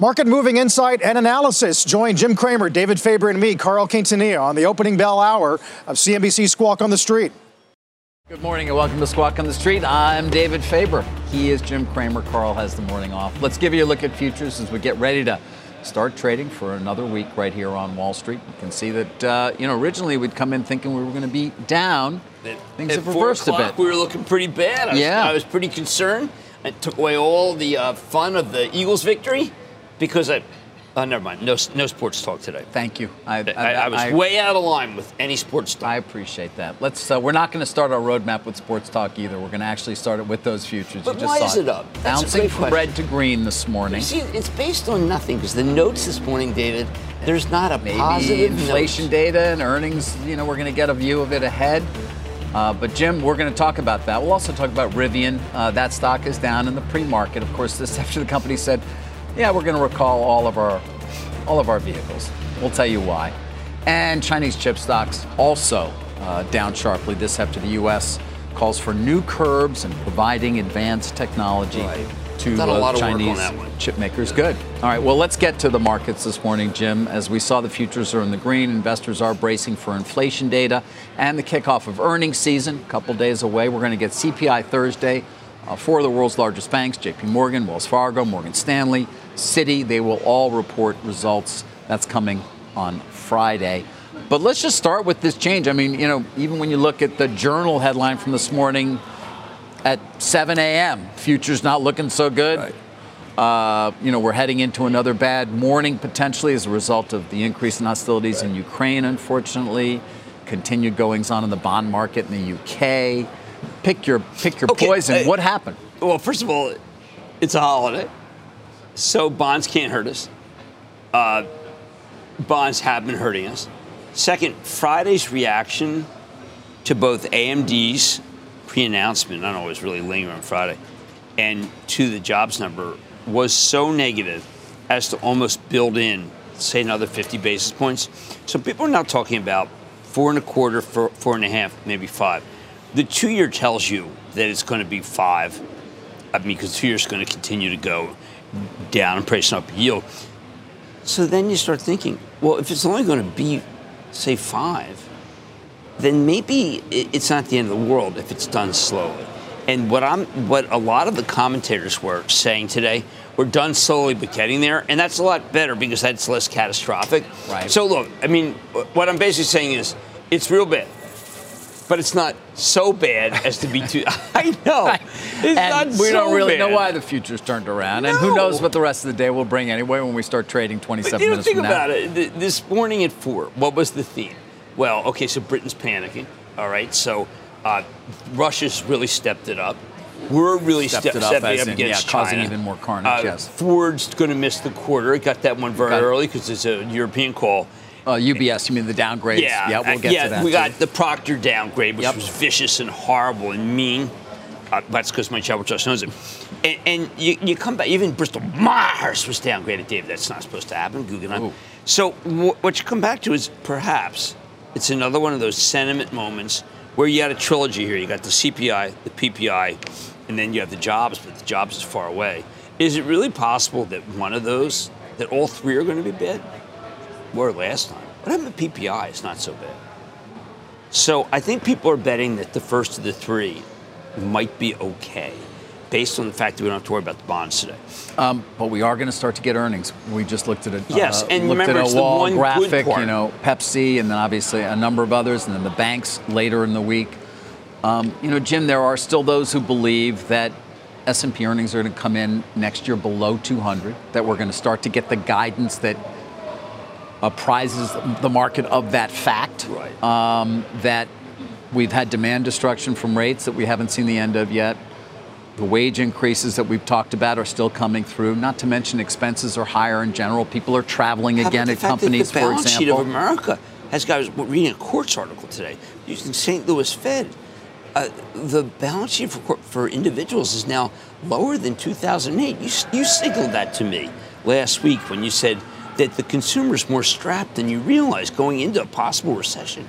Market moving insight and analysis. Join Jim Cramer, David Faber, and me, Carl Quintanilla, on the opening bell hour of CNBC Squawk on the Street. Good morning and welcome to Squawk on the Street. I'm David Faber. He is Jim Cramer. Carl has the morning off. Let's give you a look at futures as we get ready to start trading for another week right here on Wall Street. You can see that, uh, you know, originally we'd come in thinking we were going to be down. Things At have four reversed a bit. We were looking pretty bad. I was, Yeah. I was pretty concerned. It took away all the uh, fun of the Eagles' victory because I. Oh, never mind. No, no sports talk today. Thank you. I, I, I was way out of line with any sports talk. I appreciate that. Let's. Uh, we're not going to start our roadmap with sports talk either. We're going to actually start it with those futures. But you just why saw is it up? That's Bouncing from red to green this morning. You see, it's based on nothing because the notes this morning, David, there's not a Maybe positive inflation note. data and earnings. You know, we're going to get a view of it ahead. Uh, but Jim, we're going to talk about that. We'll also talk about Rivian. Uh, that stock is down in the pre-market. Of course, this after the company said, "Yeah, we're going to recall all of our all of our vehicles." We'll tell you why. And Chinese chip stocks also uh, down sharply. This after the U.S. calls for new curbs and providing advanced technology to Done a uh, lot of work on Chinese chip makers. Good. All right. Well, let's get to the markets this morning, Jim. As we saw, the futures are in the green. Investors are bracing for inflation data and the kickoff of earnings season. A couple days away. We're going to get CPI Thursday. Uh, four of the world's largest banks, J.P. Morgan, Wells Fargo, Morgan Stanley, Citi, they will all report results. That's coming on Friday. But let's just start with this change. I mean, you know, even when you look at the journal headline from this morning, at 7 a.m. Futures not looking so good. Uh, you know, we're heading into another bad morning potentially as a result of the increase in hostilities in Ukraine, unfortunately. Continued goings on in the bond market in the UK. Pick your pick your Okay, poison. uh, what happened? Well, first of all, it's a holiday, so bonds can't hurt us. Uh, bonds have been hurting us. Second, Friday's reaction to both AMD's pre-announcement, I don't always really linger on Friday, and to the jobs number was so negative as to almost build in, say, another 50 basis points. So people are now talking about four and a quarter, four, four and a half, maybe five. The two-year tells you that it's going to be five. I mean, because two years is going to continue to go down and pricing up yield. So then you start thinking, well, if it's only going to be, say, five, then maybe it's not the end of the world if it's done slowly. And what I'm, what a lot of the commentators were saying today, we're done slowly but getting there, and that's a lot better because that's less catastrophic. Right. So look, I mean, what I'm basically saying is, it's real bad, but it's not so bad as to be too. I know. It's not we so don't really know why the futures turned around. And who knows what the rest of the day will bring anyway when we start trading 27 But you know, minutes think from now. about it. Th- This morning at four, what was the theme? Well, okay, so Britain's panicking. All right, so uh, Russia's really stepped it up. We're really Stepped step- it up stepping up in, against yeah, causing China. even more carnage, Uh, yes. Ford's going to miss the quarter. It got that one very early because it's a European call. Uh, UBS, you mean the downgrades? Yeah, we'll uh, get yeah, to that. we too. got the Procter downgrade, which Yep. was vicious and horrible and mean. Uh, that's because my travel trust knows it. And, and you, you come back, even Bristol Myers was downgraded, Dave. That's not supposed to happen. Guggenheim. Ooh. So wh- what you come back to is perhaps it's another one of those sentiment moments where you got a trilogy here. You got the CPI, the PPI, and then you have the jobs, but the jobs is far away. Is it really possible that one of those, that all three are going to be bad? Were last time. What happened to PPI? It's not so bad. So I think people are betting that the first of the three might be okay, based on the fact that we don't have to worry about the bonds today. Um, but we are going to start to get earnings. We just looked at a Yes, uh, and looked remember, at it's a the wall one good graphic. You know, Pepsi, and then obviously a number of others, and then the banks later in the week. Um, you know, Jim, there are still those who believe that S&P earnings are going to come in next year below 200. That we're going to start to get the guidance that apprises the market of that fact. Right. Um, that we've had demand destruction from rates that we haven't seen the end of yet. The wage increases that we've talked about are still coming through. Not to mention expenses are higher in general. People are traveling How again at the companies, that the for balance sheet example. of America has guys reading a Quartz article today using St. Louis Fed. Uh, the balance sheet for, for individuals is now lower than 2008. You, you signaled that to me last week when you said that the consumer's more strapped than you realize going into a possible recession.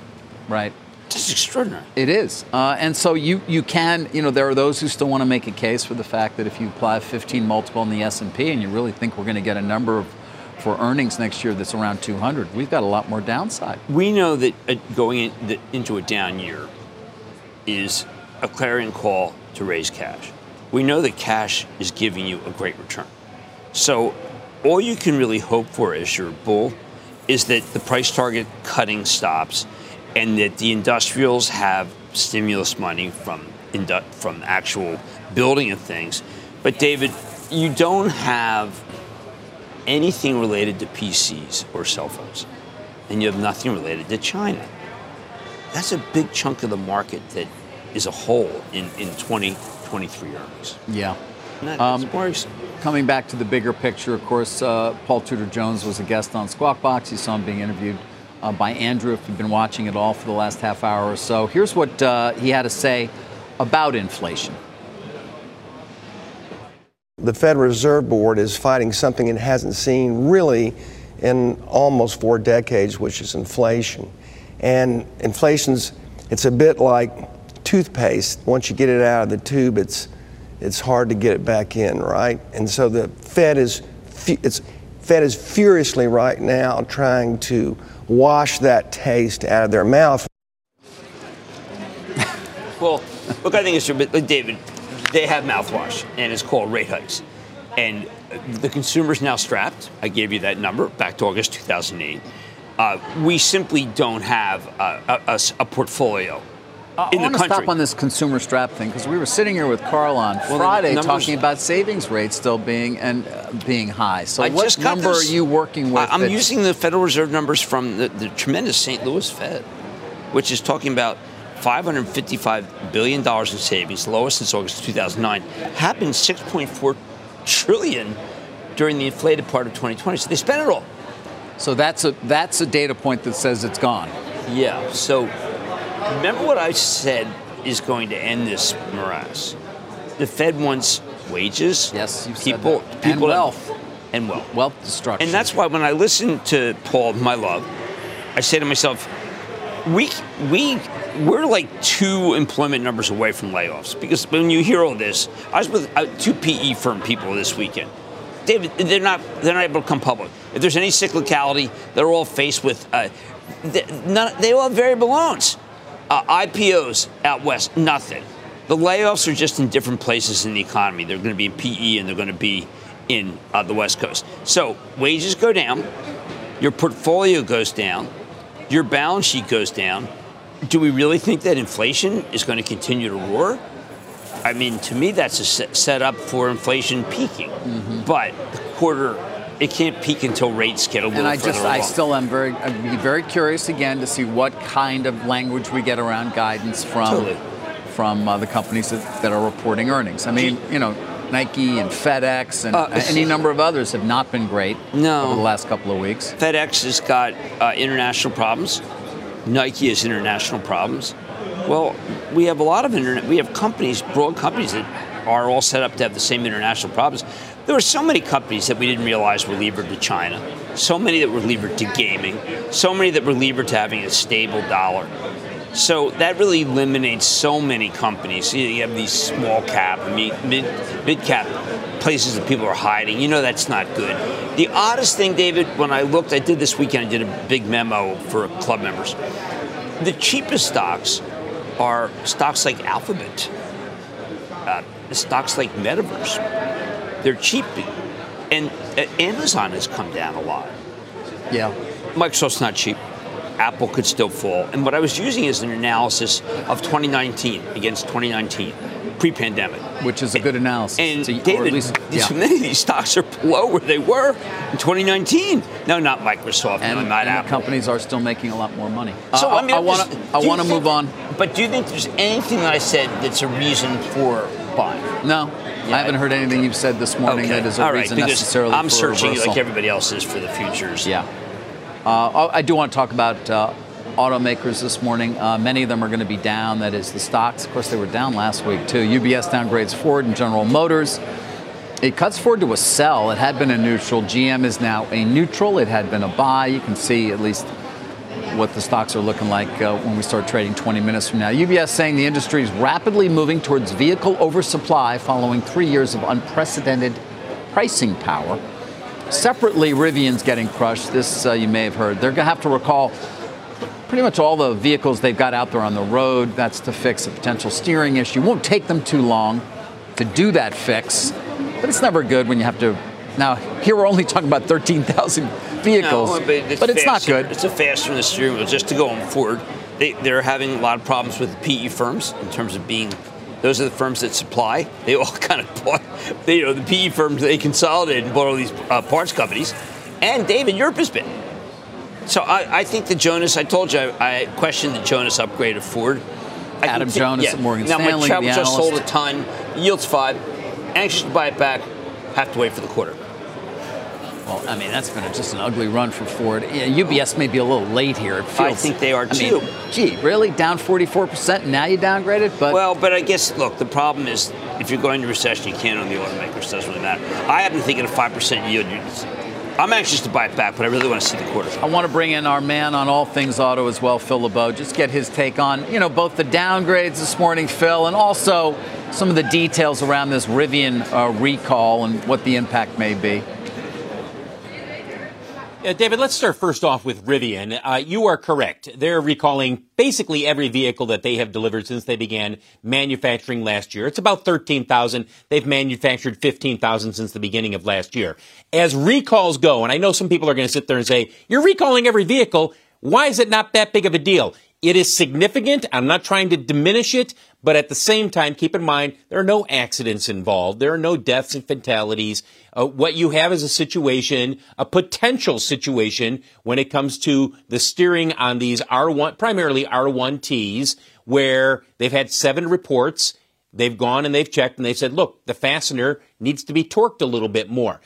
right. That's extraordinary. It is, uh, and so you you can you know there are those who still want to make a case for the fact that if you apply a 15 multiple in the S and P and you really think we're going to get a number of for earnings next year that's around 200, we've got a lot more downside. We know that uh, going in, that into a down year is a clarion call to raise cash. We know that cash is giving you a great return. So all you can really hope for as your bull is that the price target cutting stops and that the industrials have stimulus money from from actual building of things. But David, you don't have anything related to PCs or cell phones, and you have nothing related to China. That's a big chunk of the market that is a hole in, in 2023 earnings. Yeah. And that- Um, That's worrisome. Coming back to the bigger picture, of course, uh, Paul Tudor Jones was a guest on Squawk Box. You saw him being interviewed uh, by Andrew. If you've been watching it all for the last half hour or so, here's what uh, he had to say about inflation. The Federal Reserve Board is fighting something it hasn't seen really in almost four decades, which is inflation. And inflation's it's a bit like toothpaste. Once you get it out of the tube, it's it's hard to get it back in, right? And so the Fed is it's Fed is furiously right now trying to wash that taste out of their mouth. Well, look, I think it's but David, they have mouthwash, and it's called rate hikes. And the consumer's now strapped. I gave you that number back to August 2008. Uh, we simply don't have a a, a portfolio I in the want to stop on this consumer strap thing because we were sitting here with Carl on the Friday numbers- talking about savings rates still being and uh, being high. So I what number those- are you working with? I- I'm that- using the Federal Reserve numbers from the, the tremendous St. Louis Fed, which is talking about 555 billion dollars in savings, lowest since August 2009. Happened 6.4 trillion during the inflated part of 2020. So they spent it all. So that's a that's a data point that says it's gone. Yeah. So remember what I said is going to end this morass. The Fed wants wages. Yes, people. And people that- wealth. and wealth. Wealth destruction. And that's why when I listen to Paul, my love, I say to myself, we we we're like two employment numbers away from layoffs because when you hear all this, I was with uh, two PE firm people this weekend. David, they're not they're not able to come public. If there's any cyclicality, they're all faced with uh, they, none, they all have variable loans. Uh, IPOs out west, nothing. The layoffs are just in different places in the economy. They're going to be in PE and they're going to be in uh, the West Coast. So wages go down, your portfolio goes down, your balance sheet goes down. Do we really think that inflation is going to continue to roar? I mean, to me, that's a set setup for inflation peaking. But the quarter, it can't peak until rates get a little and I just I still am very I'd be very curious again to see what kind of language we get around guidance from Totally. from uh, the companies that, that are reporting earnings. I mean, you know, Nike and FedEx and Uh, any number of others have not been great No. over the last couple of weeks. FedEx has got uh, international problems. Nike has international problems. Well, we have a lot of internet. We have companies, broad companies that are all set up to have the same international problems. There were so many companies that we didn't realize were levered to China. So many that were levered to gaming. So many that were levered to having a stable dollar. So that really eliminates so many companies. You have these small cap, mid, mid cap places that people are hiding. You know that's not good. The oddest thing, David, when I looked, I did this weekend, I did a big memo for club members. The cheapest stocks are stocks like Alphabet, uh, stocks like Metaverse. They're cheap. And uh, Amazon has come down a lot. Yeah. Microsoft's not cheap. Apple could still fall. And what I was using is an analysis of 2019 against 2019, pre-pandemic. Which is a good analysis. And So you- or at David, least- yeah. many of these stocks are below where they were in 2019. No, not Microsoft. and, no, not and the Apple. companies are still making a lot more money. So Uh, I mean, want to I want to move on. But do you think there's anything that I said that's a reason for buying? No, I haven't heard anything you've said this morning Okay. that is a All right, reason necessarily I'm searching like everybody else is for the futures. Yeah. Uh, I do want to talk about uh, automakers this morning. Uh, many of them are going to be down. That is the stocks. Of course, they were down last week too. UBS downgrades Ford and General Motors. It cuts Ford to a sell. It had been a neutral. GM is now a neutral. It had been a buy. You can see at least what the stocks are looking like uh, when we start trading 20 minutes from now. UBS saying the industry is rapidly moving towards vehicle oversupply following three years of unprecedented pricing power. Separately, Rivian's getting crushed. This uh, you may have heard. They're going to have to recall pretty much all the vehicles they've got out there on the road. That's to fix a potential steering issue. Won't take them too long to do that fix, but it's never good when you have to. Now, here we're only talking about 13,000 vehicles, No, but it's, not good. It's a faster in the steering wheel. Just to go on forward, they, they're having a lot of problems with the PE firms in terms of being. Those are the firms that supply. They all kind of bought, they, you know, the PE firms they consolidated and bought all these uh, parts companies. And David, Europe has been. So I, I think the Jonas. I told you I, I questioned the Jonas upgrade of Ford. I Adam think- Jonas yeah. at Morgan now, Stanley, my travel just sold a ton. Yields five. Anxious to buy it back. Have to wait for the quarter. Well, I mean, that's been just an ugly run for Ford. Yeah, UBS may be a little late here. It feels, I think they are I mean, too. gee, really? Down 44%? Now you downgraded? But Well, but I guess look, the problem is if you're going to recession, you can't own the automakers. Doesn't really matter. I happen to think at a five percent yield, you I'm anxious to buy it back, but I really want to see the quarter. I want to bring in our man on all things auto as well, Phil LeBeau. Just get his take on, you know, both the downgrades this morning, Phil, and also some of the details around this Rivian uh, recall and what the impact may be. Uh, David, let's start first off with Rivian. Uh, you are correct. They're recalling basically every vehicle that they have delivered since they began manufacturing last year. It's about 13,000. They've manufactured 15,000 since the beginning of last year. As recalls go, and I know some people are going to sit there and say, you're recalling every vehicle. Why is it not that big of a deal? It is significant. I'm not trying to diminish it, but at the same time, keep in mind there are no accidents involved. There are no deaths and fatalities. Uh, what you have is a situation, a potential situation when it comes to the steering on these R1, primarily R1Ts, where they've had seven reports. They've gone and they've checked and they've said, look, the fastener needs to be torqued a little bit more.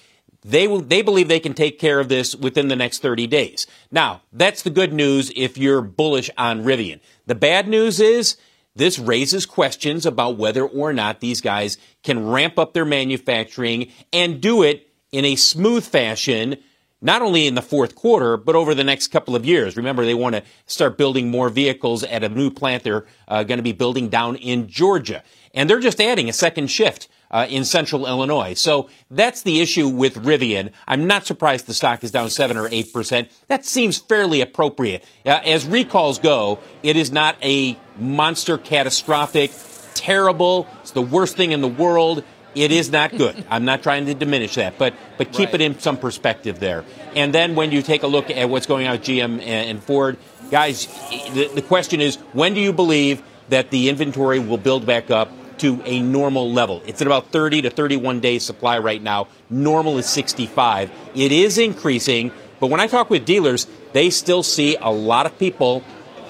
They will, they believe they can take care of this within the next 30 days. Now, that's the good news if you're bullish on Rivian. The bad news is this raises questions about whether or not these guys can ramp up their manufacturing and do it in a smooth fashion, not only in the fourth quarter, but over the next couple of years. Remember, they want to start building more vehicles at a new plant they're uh, going to be building down in Georgia. And they're just adding a second shift uh, in central Illinois. So that's the issue with Rivian. I'm not surprised the stock is down 7 or 8%. That seems fairly appropriate. Uh, as recalls go, it is not a monster catastrophic, terrible, it's the worst thing in the world. It is not good. I'm not trying to diminish that, but but keep Right. it in some perspective there. And then when you take a look at what's going on with GM and, and Ford, guys, the, the question is when do you believe that the inventory will build back up to a normal level? It's at about 30 to 31 days supply right now. Normal is 65. It is increasing, but when I talk with dealers, they still see a lot of people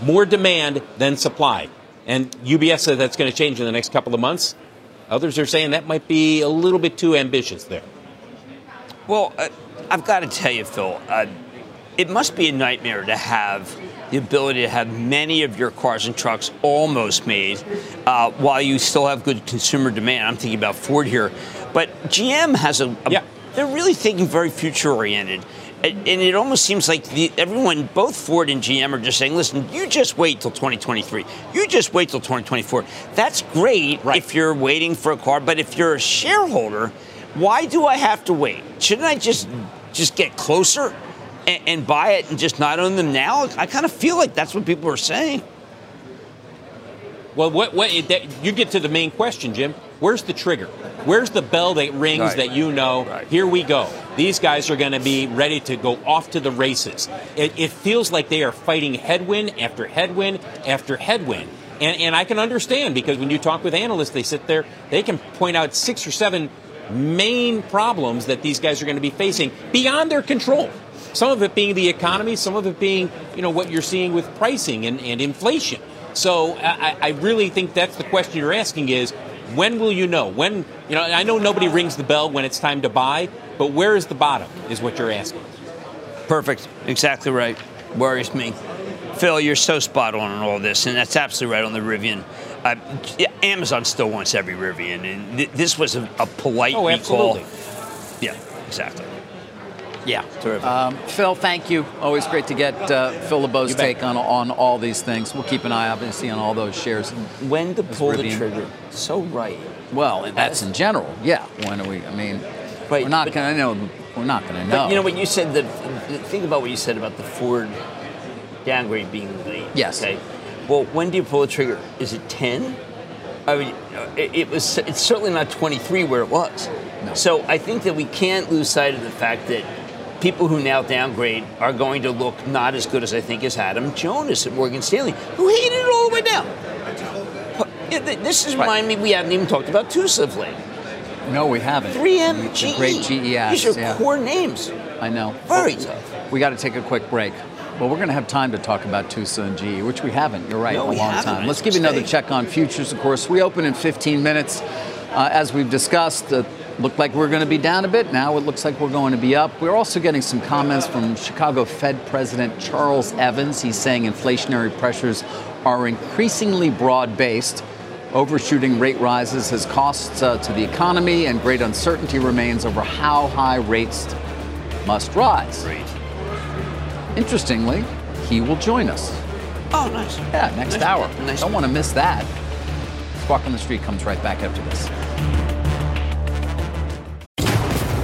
more demand than supply. And UBS says that's going to change in the next couple of months. Others are saying that might be a little bit too ambitious there. Well, uh, I've got to tell you, Phil, uh, it must be a nightmare to have the ability to have many of your cars and trucks almost made uh, while you still have good consumer demand. I'm thinking about Ford here, but GM has a, a Yeah. they're really thinking very future oriented. And it almost seems like the, everyone, both Ford and GM, are just saying, listen, you just wait till 2023. You just wait till 2024. That's great Right. if you're waiting for a car, but if you're a shareholder, why do I have to wait? Shouldn't I just just get closer and, and buy it and just not own them now? I kind of feel like that's what people are saying. Well, what, what that, you get to the main question, Jim. Where's the trigger? Where's the bell that rings Right. that you know? Right. Here we go. These guys are going to be ready to go off to the races. It, it feels like they are fighting headwind after headwind after headwind. And, and I can understand because when you talk with analysts, they sit there, they can point out six or seven main problems that these guys are going to be facing beyond their control. Some of it being the economy, some of it being, you know, what you're seeing with pricing and, and inflation. So I, I really think that's the question you're asking is When will you know? When you know? I know nobody rings the bell when it's time to buy, but where is the bottom? Is what you're asking. Perfect. Exactly right. Worries me. Phil, you're so spot on on all this, and that's absolutely right on the Rivian. Uh, Amazon still wants every Rivian, and th- this was a, a polite oh, recall. Absolutely. Yeah, exactly. Yeah, terrific. Um, Phil, thank you. Always great to get uh, Phil LeBeau's take on, on all these things. We'll keep an eye, obviously, on all those shares. When to pull the trigger? So right. Well, that's in general. Yeah. When are we? I mean, Right, we're not going to know. We're not going to know. But you know what you said. That think about what you said about the Ford downgrade being late. Yes. Okay. Well, when do you pull the trigger? Is it ten? I mean, it, it was. It's certainly not twenty-three where it was. No. So I think that we can't lose sight of the fact that people who now downgrade are going to look not as good as I think as Adam Jonas at Morgan Stanley, who hated it all the way down. This is Right. reminding me we haven't even talked about Tusa of late. no, we haven't. 3M, It's GE. great GE ads, These are yeah. core names. I know. Very Well, tough. We got to take a quick break. Well, we're going to have time to talk about Tusa and GE, which we haven't. You're right, No, a long haven't. time. Let's give you another check on futures. Of course, we open in 15 minutes. Uh, as we've discussed, uh, looked like we're going to be down a bit. Now it looks like we're going to be up. We're also getting some comments from Chicago Fed President Charles Evans. He's saying inflationary pressures are increasingly broad-based. Overshooting rate rises has costs uh, to the economy, and great uncertainty remains over how high rates must rise. Interestingly, he will join us. Oh, nice. Yeah, next Nice. hour. Nice. Don't want to miss that. Squawk on the Street comes right back after this.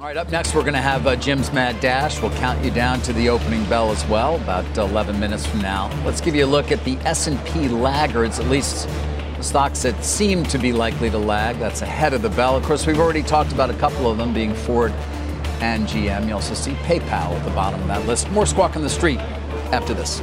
All right, up next, we're going to have uh, Jim's Mad Dash. We'll count you down to the opening bell as well, about 11 minutes from now. Let's give you a look at the S&P laggards, at least the stocks that seem to be likely to lag. That's ahead of the bell. Of course, we've already talked about a couple of them, being Ford and GM. You also see PayPal at the bottom of that list. More Squawk on the Street after this.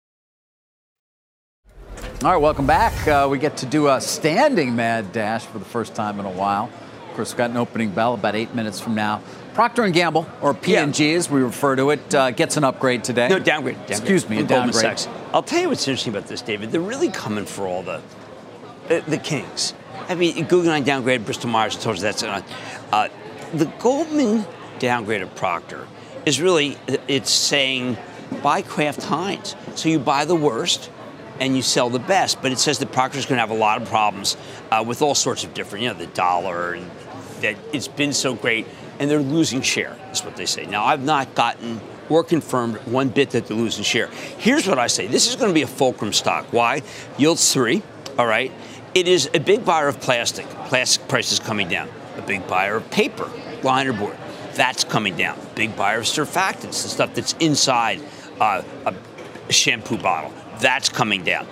All right, welcome back. Uh, we get to do a standing mad dash for the first time in a while. Of course, we've got an opening bell about eight minutes from now. Procter and Gamble, or P&G as we refer to it, uh, gets an upgrade today. No, downgrade. downgrade. Excuse me, a Goldman downgrade. Sachs. I'll tell you what's interesting about this, David. They're really coming for all the the, the kings. I mean, Guggenheim downgraded Bristol Myers. Told you that's not. Uh, the Goldman downgrade of Procter is really it's saying buy Kraft Heinz. So you buy the worst and you sell the best. But it says that Procter's going to have a lot of problems uh, with all sorts of different, you know, the dollar and that it's been so great, and they're losing share. Is what they say. Now I've not gotten or confirmed one bit that they're losing share. Here's what I say: this is going to be a fulcrum stock. Why? Yields three. All right. It is a big buyer of plastic. Plastic prices coming down. A big buyer of paper, liner board. That's coming down. Big buyer of surfactants, the stuff that's inside uh, a shampoo bottle. That's coming down.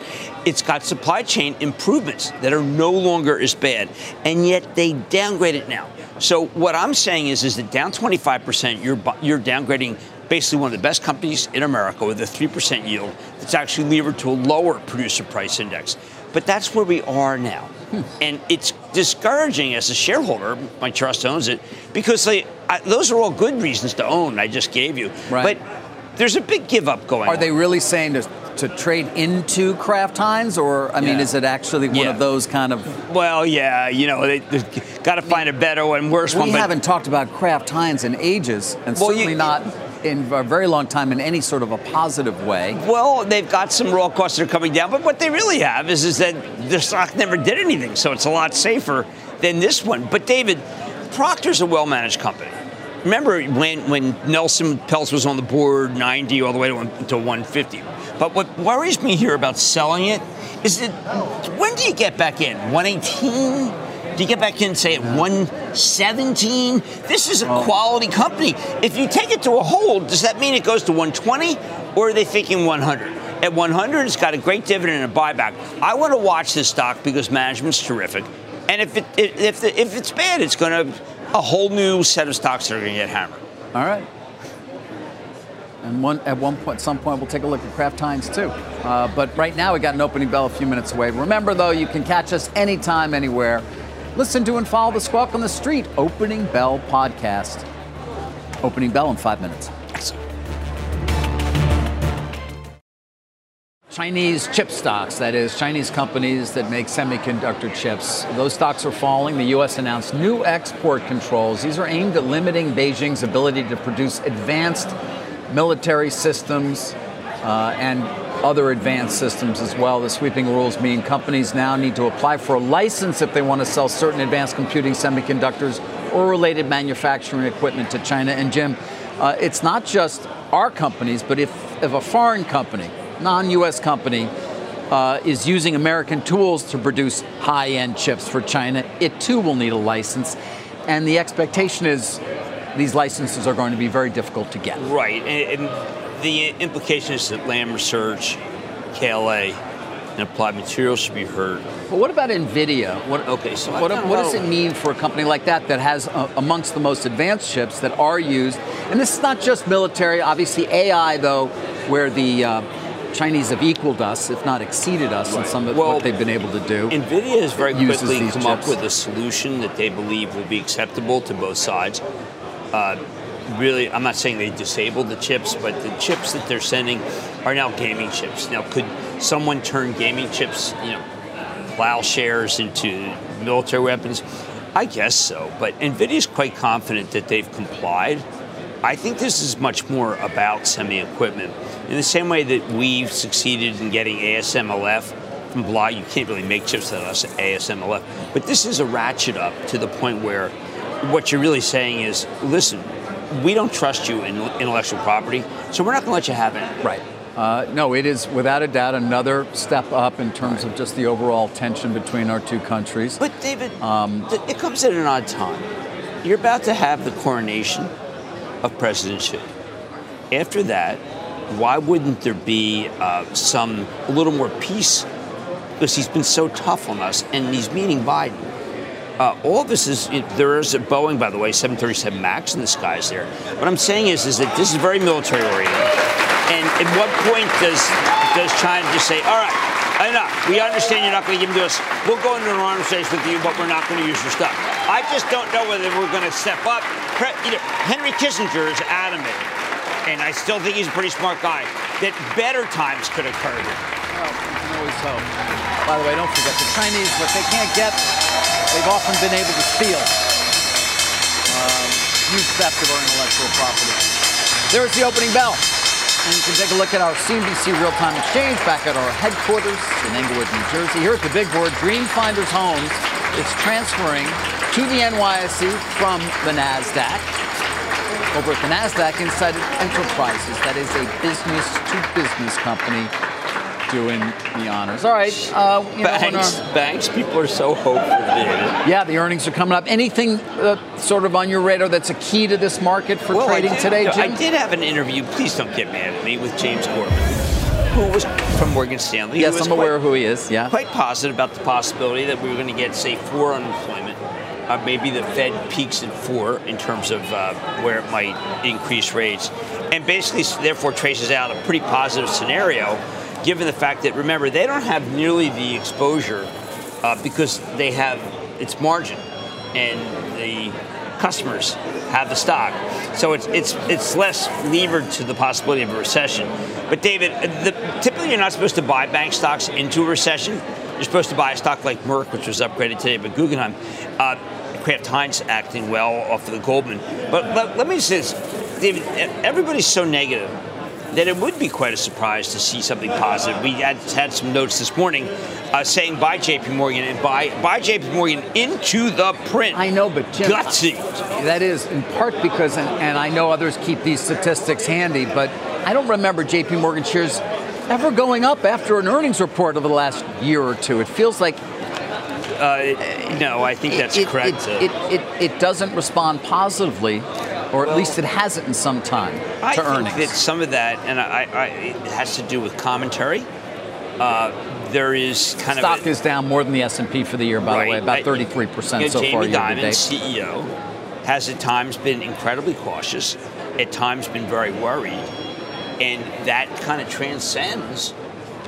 It's got supply chain improvements that are no longer as bad, and yet they downgrade it now. So what I'm saying is, is that down 25%, you're you're downgrading basically one of the best companies in America with a 3% yield that's actually levered to a lower producer price index. But that's where we are now. Hmm. And it's discouraging as a shareholder, my trust owns it, because they, I, those are all good reasons to own, I just gave you. Right. But there's a big give up going Are on. they really saying to, to trade into Kraft Heinz, or I mean, Yeah. is it actually one Yeah. of those kind of? Well, yeah, you know, they, they've got to find a better one, worse We one. but- haven't talked about Kraft Heinz in ages, and Well, certainly you- not in a very long time in any sort of a positive way. Well, they've got some raw costs that are coming down, but what they really have is, is that the stock never did anything, so it's a lot safer than this one. But David, Procter's a well-managed company. Remember when, when Nelson Peltz was on the board, 90 all the way to, one, to 150. But what worries me here about selling it is that when do you get back in? 118? Do you get back in, say, at 117? This is a oh. quality company. If you take it to a hold, does that mean it goes to 120 or are they thinking 100? At 100, it's got a great dividend and a buyback. I want to watch this stock because management's terrific. And if, it, if, the, if it's bad, it's going to a whole new set of stocks that are going to get hammered. All right. And one, at one point, some point, we'll take a look at Kraft Heinz too. Uh, but right now, we got an opening bell a few minutes away. Remember, though, you can catch us anytime, anywhere. Listen to and follow the Squawk on the Street Opening Bell podcast. Opening bell in five minutes. Chinese chip stocks, that is, Chinese companies that make semiconductor chips, those stocks are falling. The U.S. announced new export controls. These are aimed at limiting Beijing's ability to produce advanced military systems uh, and other advanced systems as well. The sweeping rules mean companies now need to apply for a license if they want to sell certain advanced computing semiconductors or related manufacturing equipment to China. And Jim, uh, it's not just our companies, but if, if a foreign company, non US company, uh, is using American tools to produce high end chips for China, it too will need a license. And the expectation is these licenses are going to be very difficult to get. Right. And, and the implication is that Lam Research, KLA, and Applied Materials should be heard. But what about NVIDIA? What, Okay, so what, what does it mean for a company like that that has uh, amongst the most advanced chips that are used? And this is not just military, obviously AI, though, where the uh, Chinese have equaled us, if not exceeded us, in some of Well, what they've been able to do. NVIDIA has very quickly come up with a solution that they believe will be acceptable to both sides. Uh, really, I'm not saying they disabled the chips, but the chips that they're sending are now gaming chips. Now, could someone turn gaming chips, you know, plowshares into military weapons? I guess so, but NVIDIA is quite confident that they've complied. I think this is much more about semi equipment. In the same way that we've succeeded in getting ASMLF from Blah, you can't really make chips that are ASMLF. But this is a ratchet up to the point where what you're really saying is listen, we don't trust you in intellectual property, so we're not going to let you have it. Right. Uh, no, it is without a doubt another step up in terms of just the overall tension between our two countries. But David, th- it comes at an odd time. You're about to have the coronation of President Xi. After that, why wouldn't there be uh, some a little more peace? Because he's been so tough on us, and he's meeting Biden. Uh, all this is it, there is a Boeing, by the way, 737 Max in the skies there. What I'm saying is, is that this is very military oriented. And at what point does does China just say, all right, enough? We understand you're not going to give them to us. We'll go into an arms race with you, but we're not going to use your stuff. I just don't know whether we're going to step up. You know, Henry Kissinger is adamant, and I still think he's a pretty smart guy, that better times could occur. Well, always hope. By the way, don't forget the Chinese, what they can't get, they've often been able to steal. Um, huge theft of our intellectual property. There's the opening bell. And you can take a look at our CNBC Real Time Exchange back at our headquarters in Englewood, New Jersey. Here at the big board, Dream Finders Homes is transferring to the NYSE from the NASDAQ. Over at the NASDAQ, Insight Enterprises, that is a business to business company doing the honors. All right. Uh, you know, Banks, our- banks, people are so hopeful, David. yeah, the earnings are coming up. Anything uh, sort of on your radar that's a key to this market for Well, trading did- today, no, Jim? I did have an interview. Please don't get mad at me with James Gorman, who was from Morgan Stanley. Yes, I'm aware quite- of who he is. Yeah. Quite positive about the possibility that we were going to get, say, four unemployment Uh, maybe the Fed peaks at four in terms of uh, where it might increase rates, and basically, therefore, traces out a pretty positive scenario, given the fact that remember they don't have nearly the exposure uh, because they have its margin, and the customers have the stock. So it's it's it's less levered to the possibility of a recession. But David, the, typically you're not supposed to buy bank stocks into a recession. You're supposed to buy a stock like Merck, which was upgraded today by Guggenheim. Uh, Kraft Heinz acting well off of the Goldman. But let, let me say this, David, everybody's so negative that it would be quite a surprise to see something positive. We had, had some notes this morning uh, saying buy JP Morgan and buy, buy JP Morgan into the print. I know, but Jim, Gutsy. That is in part because, and, and I know others keep these statistics handy, but I don't remember JP Morgan shares ever going up after an earnings report over the last year or two. It feels like uh, no, I think that's it, correct. It, it, it, it, doesn't respond positively, or at least it hasn't in some time, I to think earnings. that some of that, and I, I, it has to do with commentary. Uh, there is kind Stock of a, is down more than the S&P for the year, by right, the way, about 33% you know, so Jamie far year Dimon, to date. CEO, has at times been incredibly cautious, at times been very worried, and that kind of transcends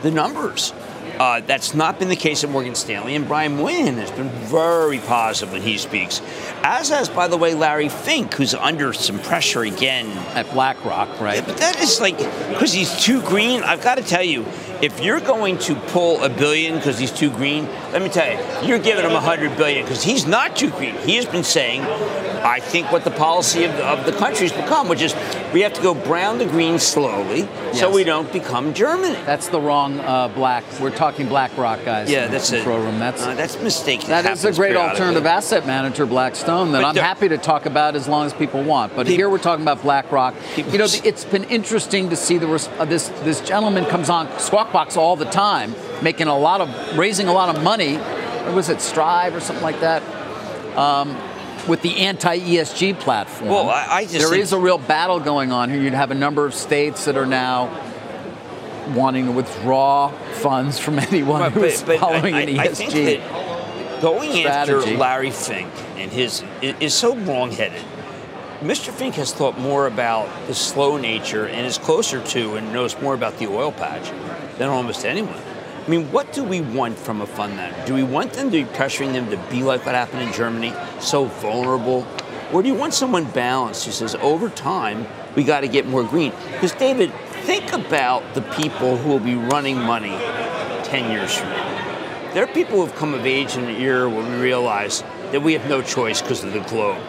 the numbers. Uh, that's not been the case at Morgan Stanley, and Brian Moynihan has been very positive when he speaks. As has, by the way, Larry Fink, who's under some pressure again At BlackRock, right? but that is like because he's too green. I've got to tell you, if you're going to pull a billion because he's too green, let me tell you, you're giving him a hundred billion because he's not too green. He has been saying, I think what the policy of of the country has become, which is we have to go brown to green slowly so we don't become Germany. That's the wrong uh, black. We're talking BlackRock guys. Yeah, in that's the it. room. That's Uh, that's a mistake. That is a great alternative asset manager, Blackstone, that But I'm happy to talk about as long as people want. But People- here we're talking about BlackRock. You know, it's been interesting to see the res- uh, this this gentleman comes on Squawk Box all the time, making a lot of raising a lot of money. Or was it Strive or something like that? Um, with the anti-ESG platform. Well, I- I just there is a real battle going on here. You'd have a number of states that are now wanting to withdraw funds from anyone Right, who's but, but following I, an ESG. going strategy. after Larry Fink and his is, is so wrongheaded. Mr. Fink has thought more about the slow nature and is closer to and knows more about the oil patch than almost anyone. I mean, what do we want from a fund manager? Do we want them to be pressuring them to be like what happened in Germany, so vulnerable? Or do you want someone balanced who says, over time, we got to get more green? Because, David, think about the people who will be running money 10 years from now. There are people who have come of age in an era where we realize that we have no choice because of the globe,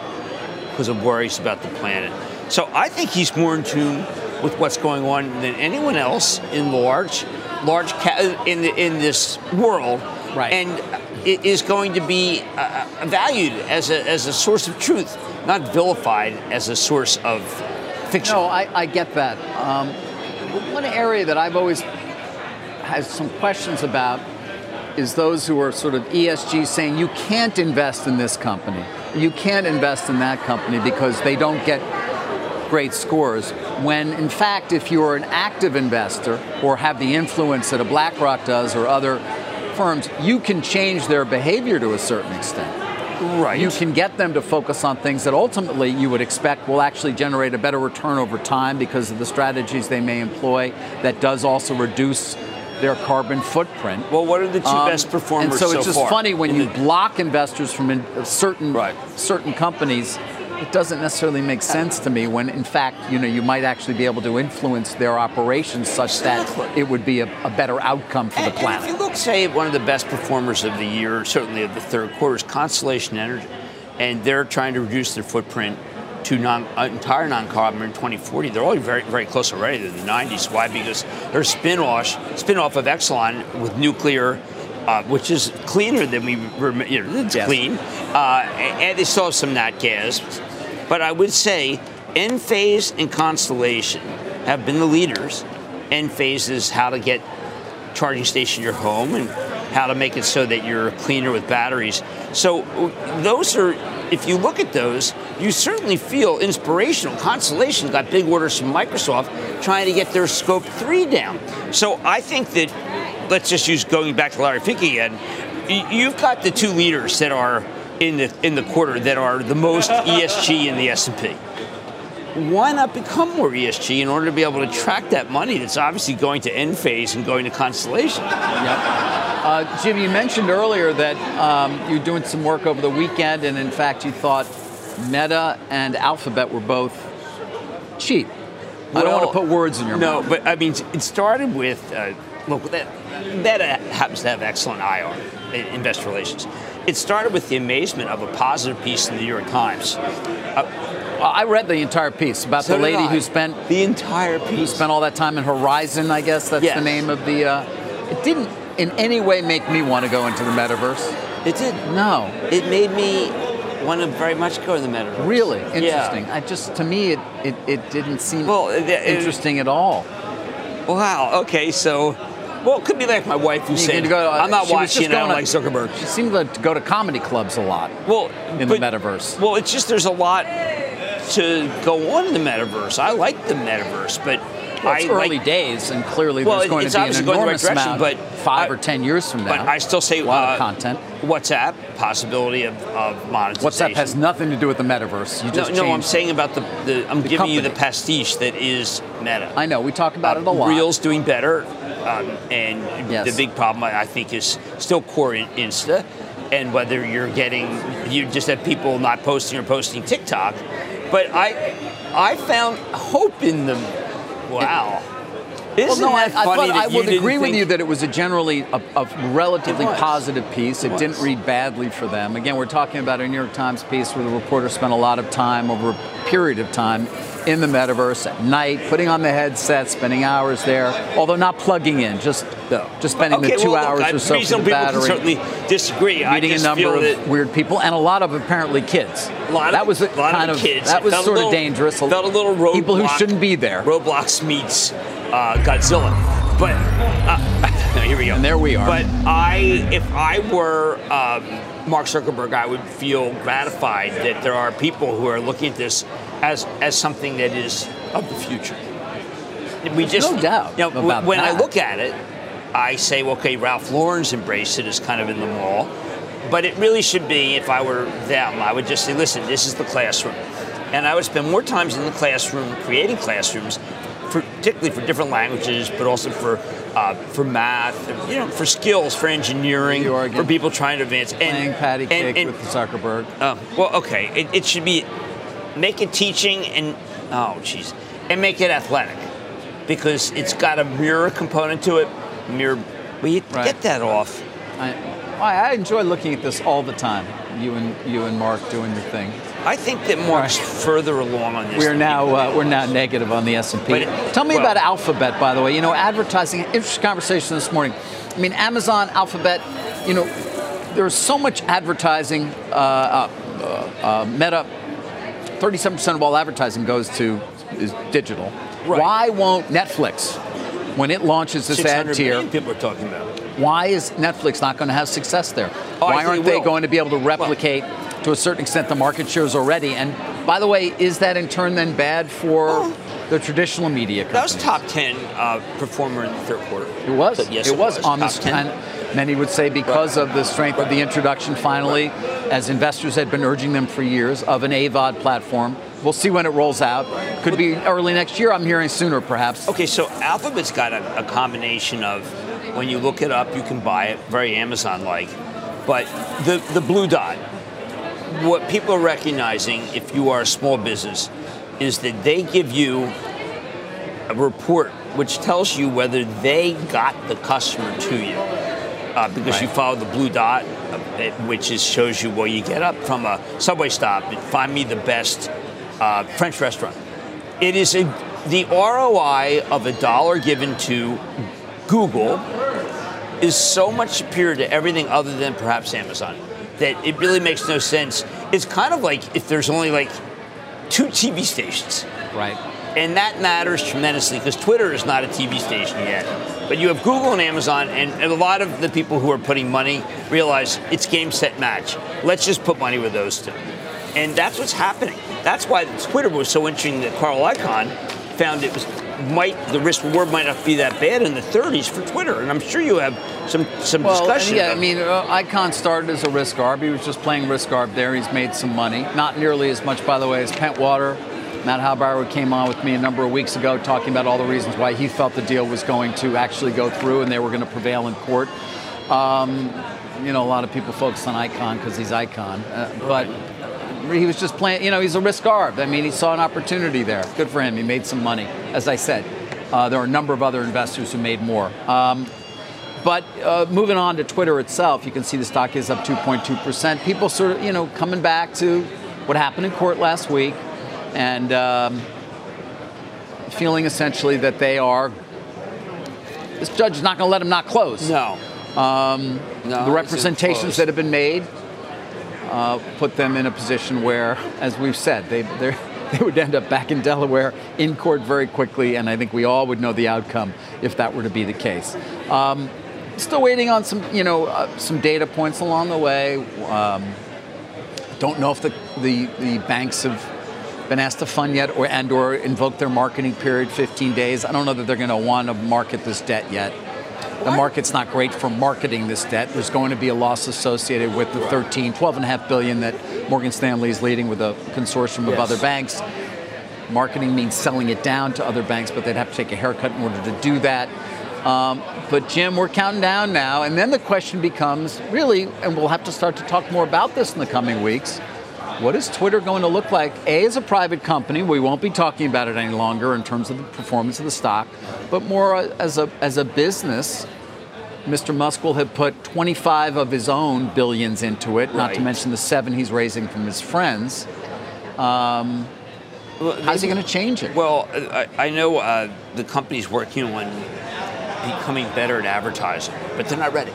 because of worries about the planet. So I think he's more in tune with what's going on than anyone else in large, large ca- in the, in this world, Right. and it is going to be uh, valued as a, as a source of truth, not vilified as a source of fiction. No, I, I get that. Um, one area that I've always had some questions about is those who are sort of ESG saying you can't invest in this company, you can't invest in that company because they don't get great scores. When in fact, if you're an active investor or have the influence that a BlackRock does or other firms, you can change their behavior to a certain extent. right. You can get them to focus on things that ultimately you would expect will actually generate a better return over time because of the strategies they may employ that does also reduce their carbon footprint. well, what are the two Um, best performers And so it's just far? funny when In you the- block investors from in, certain Right. certain companies. It doesn't necessarily make sense to me when, in fact, you know, you might actually be able to influence their operations such that it would be a, a better outcome for the And- and planet. if you look, say, one of the best performers of the year, certainly of the third quarter, is Constellation Energy, and they're trying to reduce their footprint to non, uh, entire non-carbon in 2040. They're already very, very close already. In the 90s. Why? Because they're a spin-off, spin-off of Exelon with nuclear. Uh, which is cleaner than we, rem- you know, it's Yes. clean, uh, and and they still have some nat gas. But I would say Enphase and Constellation have been the leaders. Enphase is how to get charging station in your home and how to make it so that you're cleaner with batteries. So those are, if you look at those, you certainly feel inspirational. Constellation got big orders from Microsoft trying to get their scope three down. So I think that, let's just use going back to Larry Fink again, you've got the two leaders that are in the in the quarter that are the most ESG in the S&P. Why not become more ESG in order to be able to track that money that's obviously going to Enphase and going to Constellation? Yep. Uh, Jim, you mentioned earlier that um, you're doing some work over the weekend, and in fact, you thought Meta and Alphabet were both cheap. I don't want to put words in your no, mouth. No, but I mean, it started with uh, look that Meta happens to have excellent IR, investor relations. It started with the amazement of a positive piece in the New York Times. Uh, I read the entire piece about so the lady who spent the entire piece. Who spent all that time in Horizon? I guess that's yes. the name of the. Uh, it didn't in any way make me want to go into the metaverse. It did. No. It made me want to very much go to the metaverse. Really interesting. Yeah. I just to me it it, it didn't seem well, it, interesting at all. Wow. Okay, so. Well, it could be like my wife who said, go, uh, "I'm not watching. Don't like Zuckerberg." She seemed to go to comedy clubs a lot. Well, in but, the metaverse. Well, it's just there's a lot to go on in the metaverse. I like the metaverse, but well, it's I early like, days, and clearly well, there's going to be an enormous right amount, but five I, or ten years from now. But I still say a lot uh, of content. WhatsApp possibility of, of monetization. WhatsApp has nothing to do with the metaverse. You just no, no, I'm saying about the, the I'm the giving company. you the pastiche that is Meta. I know we talk about uh, it a lot. Reels doing better, um, and yes. the big problem I think is still core in Insta, and whether you're getting you just have people not posting or posting TikTok. But I I found hope in them. Wow. Isn't well, no, that I, funny I, I would agree with you that it was a generally a, a relatively positive piece. It, It didn't read badly for them. Again, we're talking about a New York Times piece where the reporter spent a lot of time over a period of time in the metaverse at night, putting on the headset, spending hours there, although not plugging in, just just spending okay, the two well, hours look, I- or so for the battery. certainly disagree. I meeting a just number feel of that weird people, and a lot of apparently kids. A lot that of- was a lot kind of kids. that was a sort little- of dangerous. Felt a little roadblock. people who shouldn't be there. Roblox meets uh, Godzilla. But uh, no, here we go. And there we are. But I, if I were um, Mark Zuckerberg, I would feel gratified that there are people who are looking at this as as something that is of the future. We just no doubt You know, when I look at it, I say, well, okay, Ralph Lauren's embraced it as kind of in the mall. But it really should be, if I were them, I would just say, listen, this is the classroom. And I would spend more times in the classroom creating classrooms, for, particularly for different languages, but also for uh, for math, you know, for skills, for engineering, You are again for people trying to advance. playing patty cake and, and, with Zuckerberg. uh, well, okay, it, it should be make it teaching and oh, jeez, and make it athletic because it's got a mirror component to it. Mirror, you Right. get that off? I, I enjoy looking at this all the time. You and you and Mark doing your thing. I think that Mark's further along on this. We're now uh, we're now negative on the S and P. Tell me well- about Alphabet, by the way. You know, advertising. Interesting conversation this morning. I mean, Amazon, Alphabet. You know, there's so much advertising. Uh, uh, uh, uh, Meta. Thirty-seven percent of all advertising goes to is digital. Right. Why won't Netflix, when it launches this ad 600 tier, people are talking about. why is Netflix not going to have success there? Oh, why aren't it they going to be able to replicate, to a certain extent, the market shares already? And by the way, is that in turn then bad for Oh. the traditional media companies. That was top ten uh, performer in the third quarter. It was. Yes, it, was, on top the 10. Many would say because of the strength of the introduction finally, as investors had been urging them for years, of an AVOD platform. We'll see when it rolls out. Could be early next year. I'm hearing sooner, perhaps. Okay, so Alphabet's got a, a combination of when you look it up, you can buy it, very Amazon-like. But the the blue dot, what people are recognizing, if you are a small business, is that they give you a report which tells you whether they got the customer to you. Uh, because you follow the blue dot, uh, which is shows you where you get up from a subway stop and find me the best uh, French restaurant. It is a, the ROI of a dollar given to Google is so much superior to everything other than perhaps Amazon that it really makes no sense. It's kind of like if there's only like two TV stations. Right. And that matters tremendously because Twitter is not a TV station yet. But you have Google and Amazon, and, and a lot of the people who are putting money realize it's game, set, match. Let's just put money with those two. And that's what's happening. That's why Twitter was so interesting that Carl Icahn found it was might the risk reward might not be that bad in the 30s for Twitter, and I'm sure you have some some well, discussion. Yeah, I mean, uh, Icahn started as a risk arb. He was just playing risk arb there. He's made some money, not nearly as much, by the way, as Pentwater. Matt Halbower came on with me a number of weeks ago talking about all the reasons why he felt the deal was going to actually go through and they were going to prevail in court. Um, you know, a lot of people focus on Icahn because he's Icahn, uh, but he was just playing. You know, he's a risk arb. I mean, he saw an opportunity there. Good for him. He made some money. As I said, uh, there are a number of other investors who made more. Um, but uh, moving on to Twitter itself, you can see the stock is up 2.2%. People sort of, you know, coming back to what happened in court last week and um, feeling essentially that they are, this judge is not going to let them not close. No. Um, No, the representations that have been made uh, put them in a position where, as we've said, they they would end up back in Delaware in court very quickly, and I think we all would know the outcome if that were to be the case. Um, still waiting on some, you know, uh, some data points along the way. Um, don't know if the, the, the banks have been asked to fund yet or and or invoke their marketing period 15 days. I don't know that they're going to want to market this debt yet. The market's not great for marketing this debt. There's going to be a loss associated with the 13, 12 and a half billion that Morgan Stanley is leading with a consortium of Yes. other banks. Marketing means selling it down to other banks, but they'd have to take a haircut in order to do that. Um, but Jim, we're counting down now, and then the question becomes really, and we'll have to start to talk more about this in the coming weeks. What is Twitter going to look like? A, as a private company, we won't be talking about it any longer in terms of the performance of the stock, but more as a as a business. Mr. Musk will have put 25 of his own billions into it, not to mention the seven he's raising from his friends. Um, how's he going to change it? Well, I, I know uh, the company's working on becoming better at advertising, but they're not ready.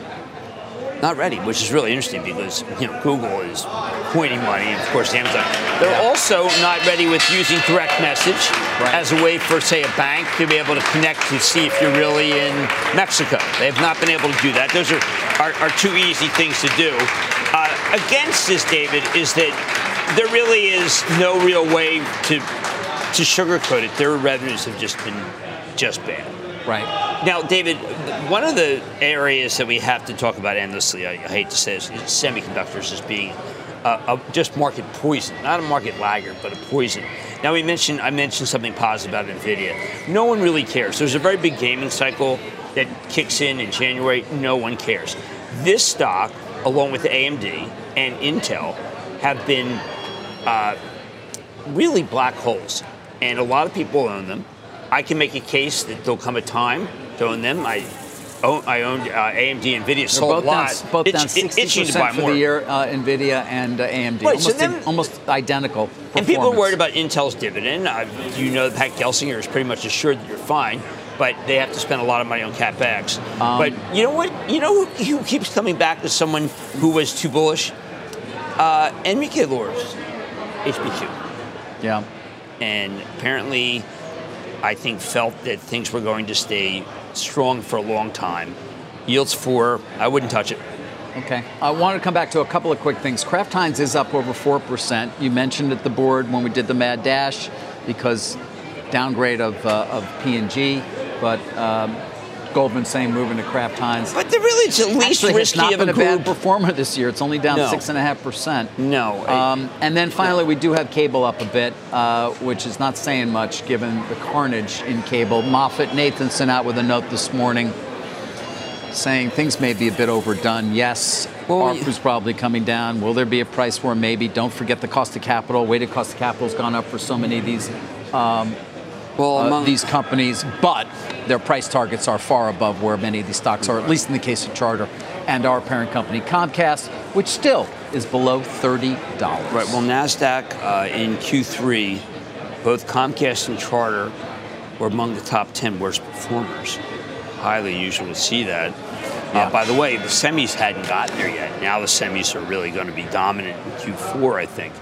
Not ready, which is really interesting because you know Google is pointing money, and of course Amazon. They're Yeah. also not ready with using direct message Right. as a way for, say, a bank to be able to connect to see if you're really in Mexico. They have not been able to do that. Those are are, are two easy things to do. Uh, against this, David, is that there really is no real way to to sugarcoat it. Their revenues have just been just bad. Right. Now, David, one of the areas that we have to talk about endlessly, I, I hate to say this, is semiconductors as being uh, a, just market poison, not a market laggard, but a poison. Now, we mentioned I mentioned something positive about Nvidia. No one really cares. There's a very big gaming cycle that kicks in in January. No one cares. This stock, along with AMD and Intel, have been uh, really black holes, and a lot of people own them. I can make a case that there'll come a time to own them. I own, I owned uh, AMD, Nvidia, sold both a lot. down, both down 60 itching to buy percent for more. the year. Uh, Nvidia and uh, AMD, Right, so almost, then- almost identical. And people are worried about Intel's dividend. Uh, you know that Pat Gelsinger is pretty much assured that you're fine, but they have to spend a lot of money on capex. Um, but you know what? You know who, keeps coming back to someone who was too bullish? Uh, Enrique Lores, HPQ. Yeah. and apparently I think felt that things were going to stay strong for a long time. Yields four, I wouldn't touch it. Okay. I want to come back to a couple of quick things. Kraft Heinz is up over 4%. You mentioned at the board when we did the Mad Dash because downgrade of, uh, of P&G, but um, Goldman saying moving to Kraft Heinz. But the really it's the least Actually, risky not of been a a bad performer this year. It's only down No. 6.5%. No, I- Um, and then finally, we do have cable up a bit, uh, which is not saying much given the carnage in cable. Moffett Nathanson out with a note this morning saying things may be a bit overdone. Yes, Well, ARPU's probably coming down. Will there be a price war? Maybe. Don't forget the cost of capital. Weighted cost of capital has gone up for so many of these um, well, uh, among these companies, but their price targets are far above where many of these stocks are, at least in the case of Charter and our parent company Comcast, which still is below $30. right. Well, Nasdaq uh, in Q3, both Comcast and Charter were among the top 10 worst performers. Highly unusual to see that. Yeah. Uh, by the way, the semis hadn't gotten there yet. Now the semis are really going to be dominant in Q4, I think,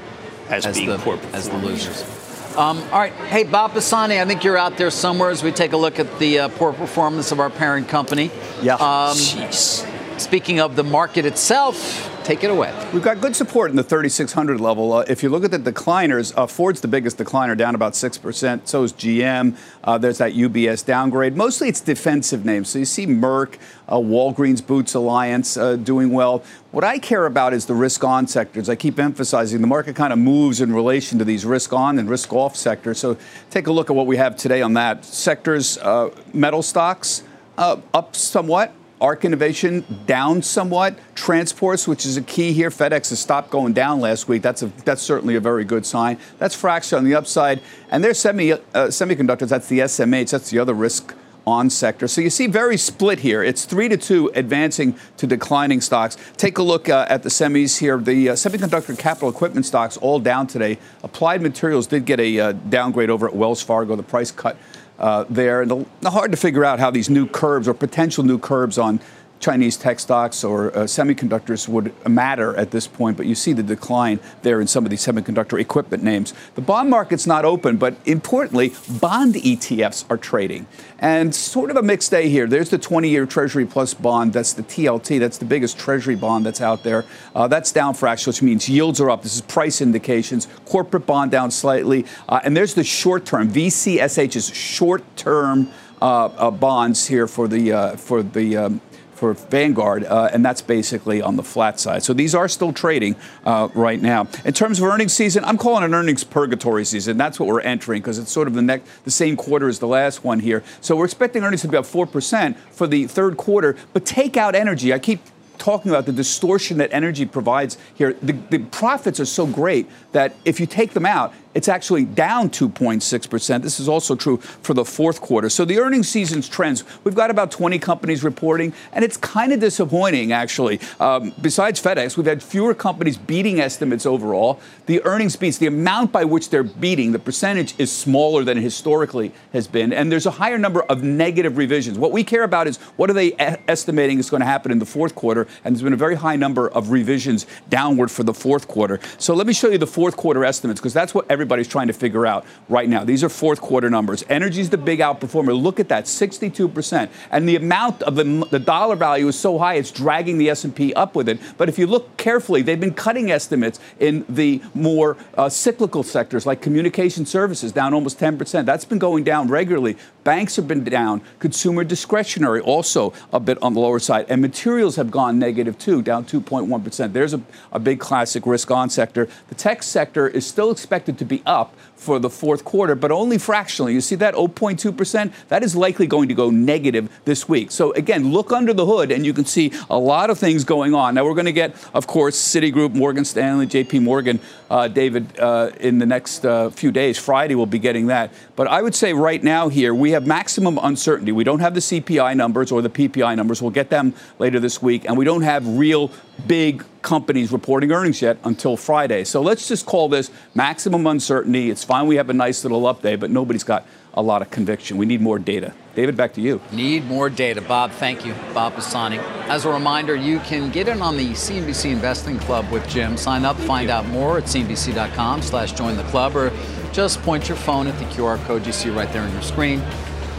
as, as being the, poor as the losers. Um, all right. Hey, Bob Pisani, I think you're out there somewhere as we take a look at the uh, poor performance of our parent company. Yeah. Um, Jeez. Speaking of the market itself, take it away. We've got good support in the 3,600 level. Uh, if you look at the decliners, uh, Ford's the biggest decliner, down about 6%. So is GM. Uh, there's that UBS downgrade. Mostly it's defensive names. So you see Merck, uh, Walgreens Boots Alliance uh, doing well. What I care about is the risk on sectors. I keep emphasizing the market kind of moves in relation to these risk on and risk off sectors. So take a look at what we have today on that. Sectors, uh, metal stocks up somewhat. ARK Innovation down somewhat. Transports, which is a key here, FedEx has stopped going down last week. That's a, that's certainly a very good sign. That's Fracture on the upside, and there's semi uh, semiconductors. That's the SMH. That's the other risk on sector. So you see very split here. It's three to two advancing to declining stocks. Take a look uh, at the semis here. The uh, semiconductor capital equipment stocks all down today. Applied Materials did get a uh, downgrade over at Wells Fargo. The price cut uh, there. And hard to figure out how these new curbs or potential new curbs on Chinese tech stocks or uh, semiconductors would matter at this point, but you see the decline there in some of these semiconductor equipment names. The bond market's not open, but importantly, bond ETFs are trading. And sort of a mixed day here. There's the 20 year Treasury Plus bond. That's the TLT. That's the biggest Treasury bond that's out there. Uh, that's down fractional, which means yields are up. This is price indications. Corporate bond down slightly. Uh, and there's the short term. VCSH's short term. Uh, uh, bonds here for the uh, for the um, for Vanguard, uh, and that's basically on the flat side. So these are still trading uh, right now. In terms of earnings season, I'm calling it earnings purgatory season. That's what we're entering because it's sort of the next, the same quarter as the last one here. So we're expecting earnings to be up four percent for the third quarter. But take out energy. I keep talking about the distortion that energy provides here. The, the profits are so great that if you take them out, it's actually down 2.6%. This is also true for the fourth quarter. So the earnings season's trends, we've got about 20 companies reporting, and it's kind of disappointing, actually. Um, besides FedEx, we've had fewer companies beating estimates overall. The earnings beats, the amount by which they're beating, the percentage is smaller than it historically has been, and there's a higher number of negative revisions. What we care about is what are they estimating is going to happen in the fourth quarter, and there's been a very high number of revisions downward for the fourth quarter. So let me show you the fourth quarter estimates, because that's what everybody's trying to figure out right now. These are fourth quarter numbers. Energy's the big outperformer. Look at that, 62%. And the amount of the, the dollar value is so high, it's dragging the S&P up with it. But if you look carefully, they've been cutting estimates in the more uh, cyclical sectors like communication services, down almost 10%. That's been going down regularly. Banks have been down. Consumer discretionary also a bit on the lower side. And materials have gone negative too, down 2.1%. There's a, a big classic risk on sector. The tech sector is still expected to be up for the fourth quarter, but only fractionally. You see that 0.2%? That is likely going to go negative this week. So again, look under the hood and you can see a lot of things going on. Now we're going to get, of course, Citigroup, Morgan Stanley, JP Morgan, uh, David, uh, in the next uh, few days. Friday we'll be getting that. But I would say right now here, we have maximum uncertainty. We don't have the CPI numbers or the PPI numbers. We'll get them later this week. And we don't have real big companies reporting earnings yet until Friday. So let's just call this maximum uncertainty. It's fine we have a nice little update, but nobody's got a lot of conviction. We need more data. David, back to you. Need more data. Bob, thank you. Bob Pisani. As a reminder, you can get in on the CNBC Investing Club with Jim. Sign up, find out more at cnbc.com slash join the club, or just point your phone at the QR code you see right there on your screen.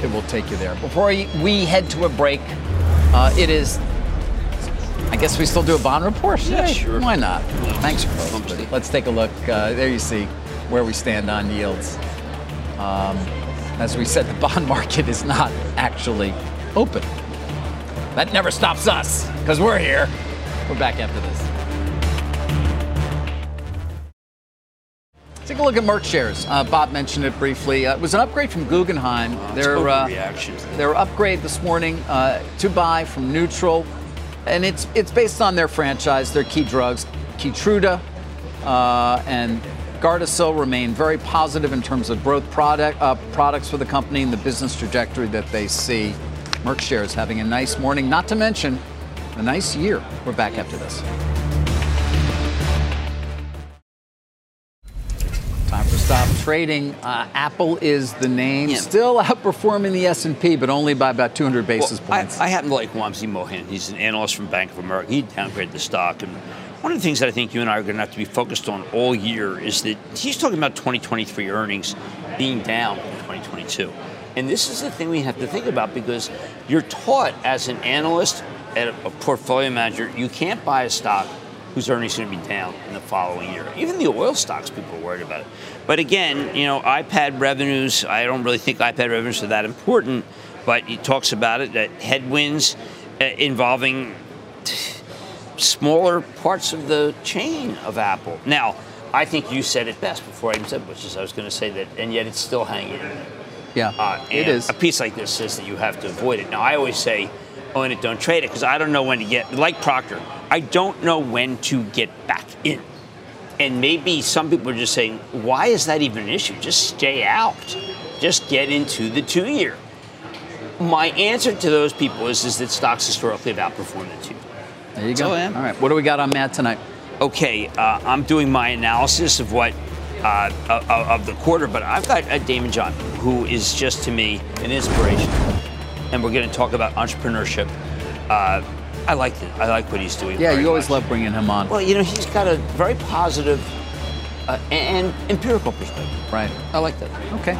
It will take you there. Before we head to a break, uh, it is I guess we still do a bond report? Yeah, sure. Why not? Thanks, folks. Let's take a look. Uh, there you see where we stand on yields. Um, as we said, the bond market is not actually open. That never stops us because we're here. We're back after this. Take a look at Merck shares. Uh, Bob mentioned it briefly. Uh, it was an upgrade from Guggenheim. Oh, their, uh, their upgrade this morning uh, to buy from neutral and it's it's based on their franchise, their key drugs, Keytruda uh, and Gardasil remain very positive in terms of growth product uh, products for the company and the business trajectory that they see. Merck shares having a nice morning, not to mention a nice year. We're back after this. Trading. Uh, Apple is the name, yeah. still outperforming the S&P, but only by about 200 basis well, points. I, I, happen to like Wamsi Mohan. He's an analyst from Bank of America. He downgraded the stock, and one of the things that I think you and I are going to have to be focused on all year is that he's talking about 2023 earnings being down in 2022. And this is the thing we have to think about because you're taught as an analyst a, a portfolio manager, you can't buy a stock whose earnings going to be down in the following year. Even the oil stocks, people are worried about it. But again, you know, iPad revenues, I don't really think iPad revenues are that important, but he talks about it that headwinds uh, involving smaller parts of the chain of Apple. Now, I think you said it best before I even said, which is I was going to say that, and yet it's still hanging. Yeah, uh, it is. A piece like this says that you have to avoid it. Now, I always say, own it, don't trade it, because I don't know when to get, like Procter, I don't know when to get back in. And maybe some people are just saying, why is that even an issue? Just stay out. Just get into the two year. My answer to those people is, is that stocks historically have outperformed the two. There you go. All right. What do we got on Mad tonight? Okay, uh, I'm doing my analysis of what uh, of, of, the quarter, but I've got uh, Daymond John, who is just to me an inspiration, and we're going to talk about entrepreneurship. Uh, I like it. I like what he's doing. Yeah, you always much. love bringing him on. Well, you know, he's got a very positive uh, and empirical perspective. Right. I like that. Okay.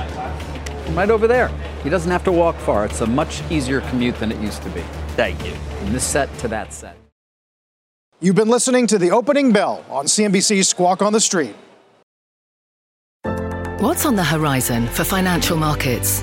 Right over there. He doesn't have to walk far. It's a much easier commute than it used to be. Thank you. From this set to that set. You've been listening to the opening bell on CNBC's Squawk on the Street. What's on the horizon for financial markets?